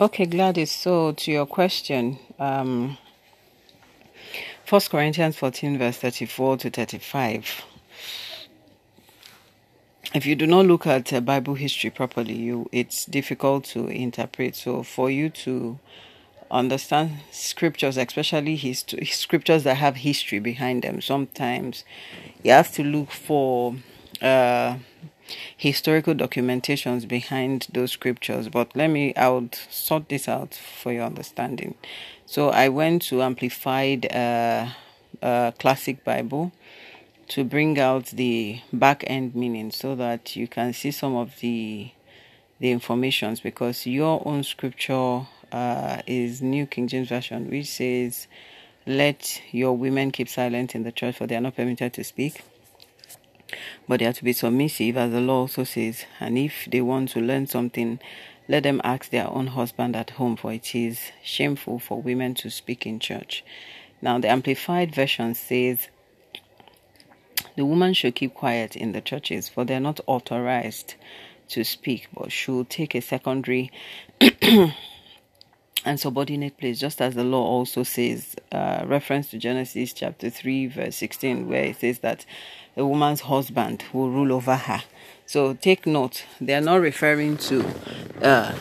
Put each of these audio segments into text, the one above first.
Okay, Gladys. So to your question, um, First Corinthians 14, verse 34 to 35. If you do not look at uh, Bible history properly, you it's difficult to interpret. So for you to understand scriptures, especially hist- scriptures that have history behind them, sometimes you have to look for uh, historical documentations behind those scriptures. But let me, would sort this out for your understanding. So I went to Amplified uh, uh, Classic Bible to bring out the back end meaning so that you can see some of the the informations because your own scripture uh, is New King James Version, which says, Let your women keep silent in the church, for they are not permitted to speak. But they are to be submissive, as the law also says. And if they want to learn something, let them ask their own husband at home, for it is shameful for women to speak in church. Now, the Amplified Version says, The woman should keep quiet in the churches, for they are not authorized to speak, but should take a secondary and subordinate place, just as the law also says, uh, reference to Genesis chapter 3, verse 16, where it says that a woman's husband will rule over her. So take note, they are not referring to uh,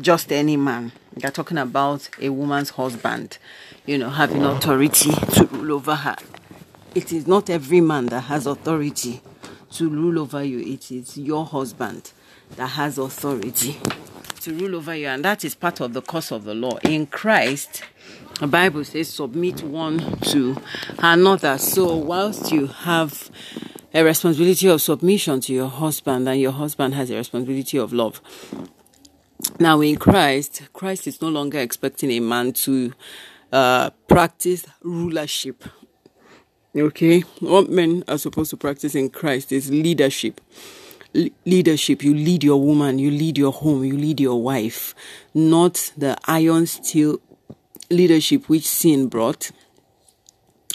just any man. They're talking about a woman's husband, you know, having authority to rule over her. It is not every man that has authority to rule over you, it is your husband that has authority to rule over you, and that is part of the course of the law. In Christ, the Bible says, submit one to another. So, whilst you have a responsibility of submission to your husband, and your husband has a responsibility of love. Now, in Christ, Christ is no longer expecting a man to uh, practice rulership. Okay, what men are supposed to practice in Christ is leadership leadership. You lead your woman, you lead your home, you lead your wife, not the iron steel leadership which sin brought.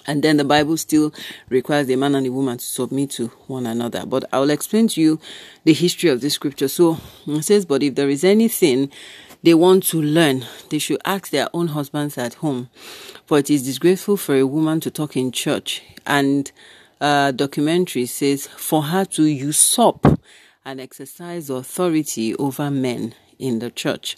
And then the Bible still requires the man and the woman to submit to one another. But I will explain to you the history of this scripture. So it says, But if there is anything they want to learn, they should ask their own husbands at home. For it is disgraceful for a woman to talk in church and uh, documentary says for her to usurp and exercise authority over men in the church.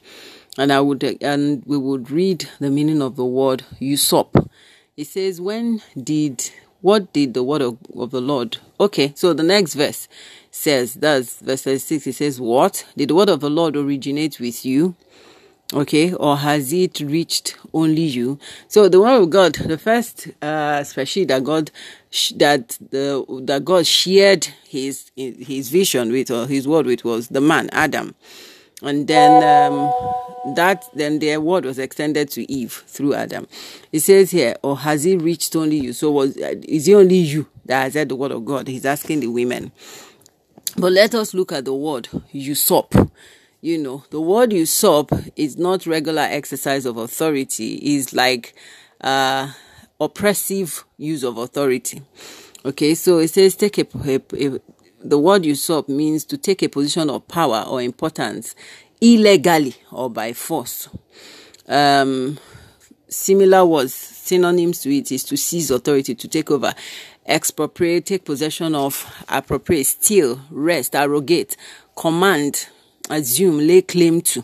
And I would and we would read the meaning of the word usurp. It says, When did what did the word of, of the Lord? Okay, so the next verse says, that's verse 36, it says, What? Did the word of the Lord originate with you? okay or has it reached only you so the word of god the first uh especially that god that the that god shared his his vision with or his word with was the man adam. And then um, that then their word was extended to eve through adam. It says here or has he reached only you? So was is it only you that has heard the word of god? He's asking the women. But let us look at the word usurp. You know, the word usurp is not regular exercise of authority, is like uh, oppressive use of authority. Okay, so it says take a, a, a the word usurp means to take a position of power or importance illegally or by force. Um, similar words, synonyms to it is to seize authority, to take over, expropriate, take possession of, appropriate, steal, wrest, arrogate, command, assume, lay claim to.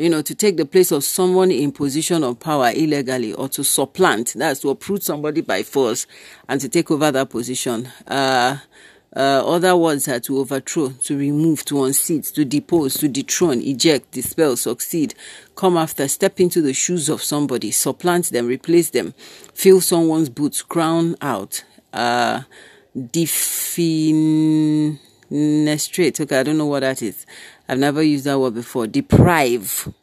You know, to take the place of someone in position of power illegally or to supplant, that's to uproot somebody by force and to take over that position. Uh, uh, other words are to overthrow, to remove, to unseat, to depose, to dethrone, eject, dispel, succeed, come after, step into the shoes of somebody, supplant them, replace them, fill someone's boots, crown out, uh, defenestrate. Okay, I don't know what that is. I've never used that word before. Deprive,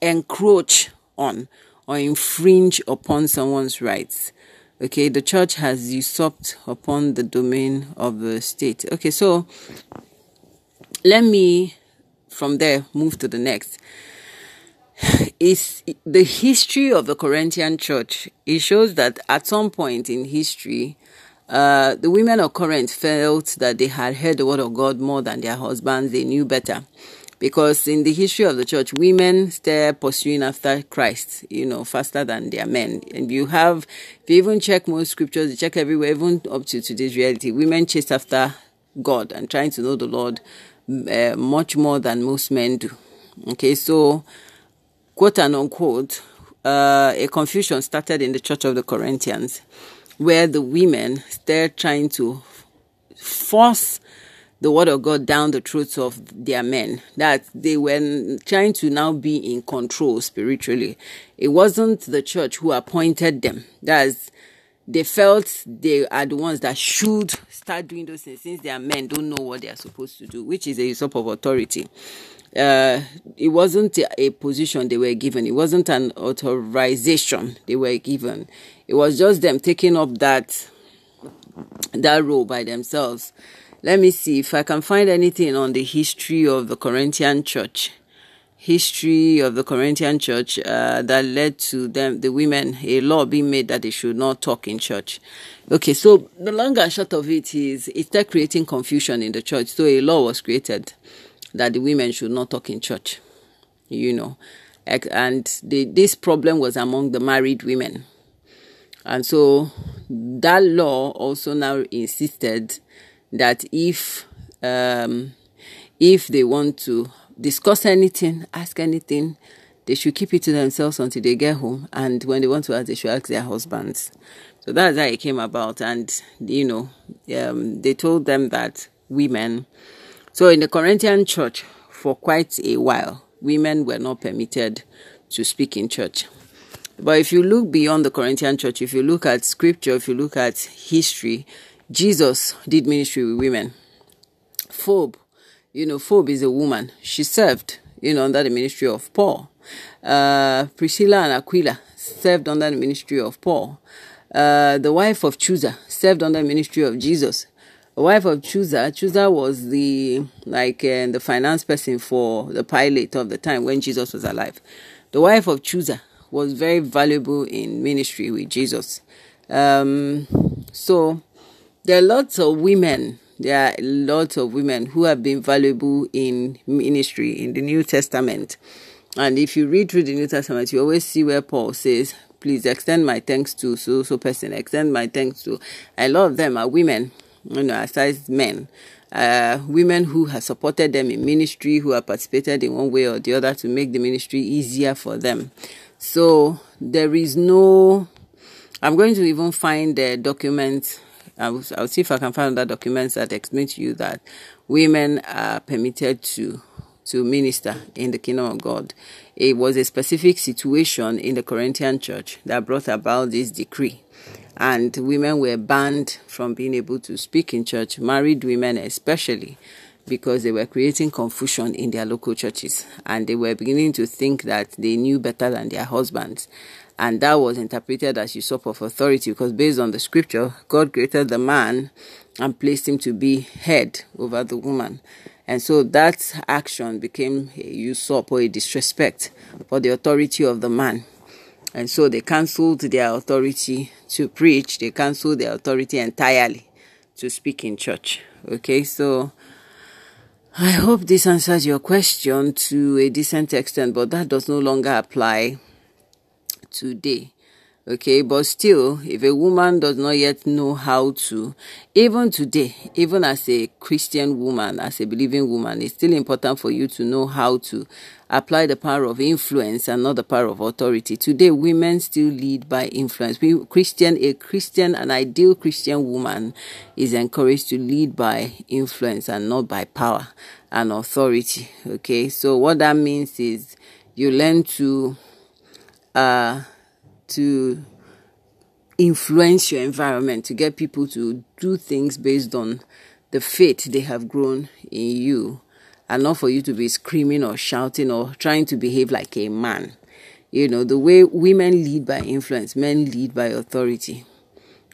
encroach on, or infringe upon someone's rights. Okay, the church has usurped upon the domain of the state. Okay, so let me from there move to the next. Is the history of the Corinthian church. It shows that at some point in history, uh, the women of Corinth felt that they had heard the word of God more than their husbands. They knew better. Because in the history of the church, women still pursuing after Christ, you know, faster than their men. And you have, if you even check most scriptures, you check everywhere, even up to today's reality, women chase after God and trying to know the Lord uh, much more than most men do. Okay, so quote and unquote, uh, a confusion started in the church of the Corinthians where the women started trying to force the word of God down the throats of their men, that they were trying to now be in control spiritually. It wasn't the church who appointed them. That's they felt they are the ones that should start doing those things since their men don't know what they are supposed to do, which is a usurp of authority. Uh, it wasn't a position they were given. It wasn't an authorization they were given. It was just them taking up that that role by themselves. Let me see if I can find anything on the history of the Corinthian church. History of the Corinthian church uh, that led to them, the women, a law being made that they should not talk in church. Okay, so the long and short of it is it started creating confusion in the church. So a law was created that the women should not talk in church, you know. And the, this problem was among the married women. And so that law also now insisted that if um, if they want to discuss anything, ask anything, they should keep it to themselves until they get home. And when they want to ask, they should ask their husbands. So that's how it came about. And, you know, um, they told them that women, so in the Corinthian church, for quite a while, women were not permitted to speak in church. But if you look beyond the Corinthian church, if you look at scripture, if you look at history, Jesus did ministry with women. Phoebe, you know, Phoebe is a woman. She served, you know, under the ministry of Paul. Uh, Priscilla and Aquila served under the ministry of Paul. Uh, the wife of Chuza served under the ministry of Jesus. The wife of Chuza, Chuza was the like uh, the finance person for the Pilate of the time when Jesus was alive. The wife of Chuza was very valuable in ministry with Jesus. Um, so there are lots of women. There are lots of women who have been valuable in ministry in the New Testament. And if you read through the New Testament, you always see where Paul says, please extend my thanks to so so person, extend my thanks to. A lot of them are women, you know, aside men. Uh, women who have supported them in ministry, who have participated in one way or the other to make the ministry easier for them. So there is no. I'm going to even find the documents I'll, I'll see if I can find other documents that explain to you that women are permitted to to minister in the kingdom of God. It was a specific situation in the Corinthian church that brought about this decree. And women were banned from being able to speak in church, married women especially, because they were creating confusion in their local churches. And they were beginning to think that they knew better than their husbands and that was interpreted as usurp of authority because based on the scripture god created the man and placed him to be head over the woman. And so that action became a usurp or a disrespect for the authority of the man. And so they cancelled their authority to preach. They cancelled their authority entirely to speak in church. Okay so I hope this answers your question to a decent extent, but that does no longer apply today. Okay, but still, if a woman does not yet know how to, even today, even as a Christian woman, as a believing woman, it's still important for you to know how to apply the power of influence and not the power of authority. Today, women still lead by influence. We Christian, a Christian, an ideal Christian woman is encouraged to lead by influence and not by power and authority. Okay, so what that means is you learn to uh, to influence your environment, to get people to do things based on the faith they have grown in you, and not for you to be screaming or shouting or trying to behave like a man. You know, the way women lead by influence, men lead by authority.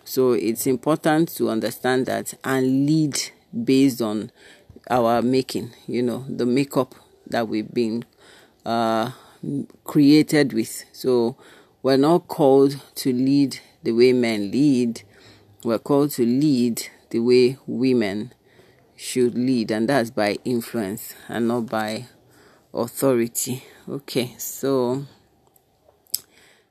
So it's important to understand that and lead based on our making, you know, the makeup that we've been uh, created with. So we're not called to lead the way men lead. We're called to lead the way women should lead, and that's by influence and not by authority. Okay, so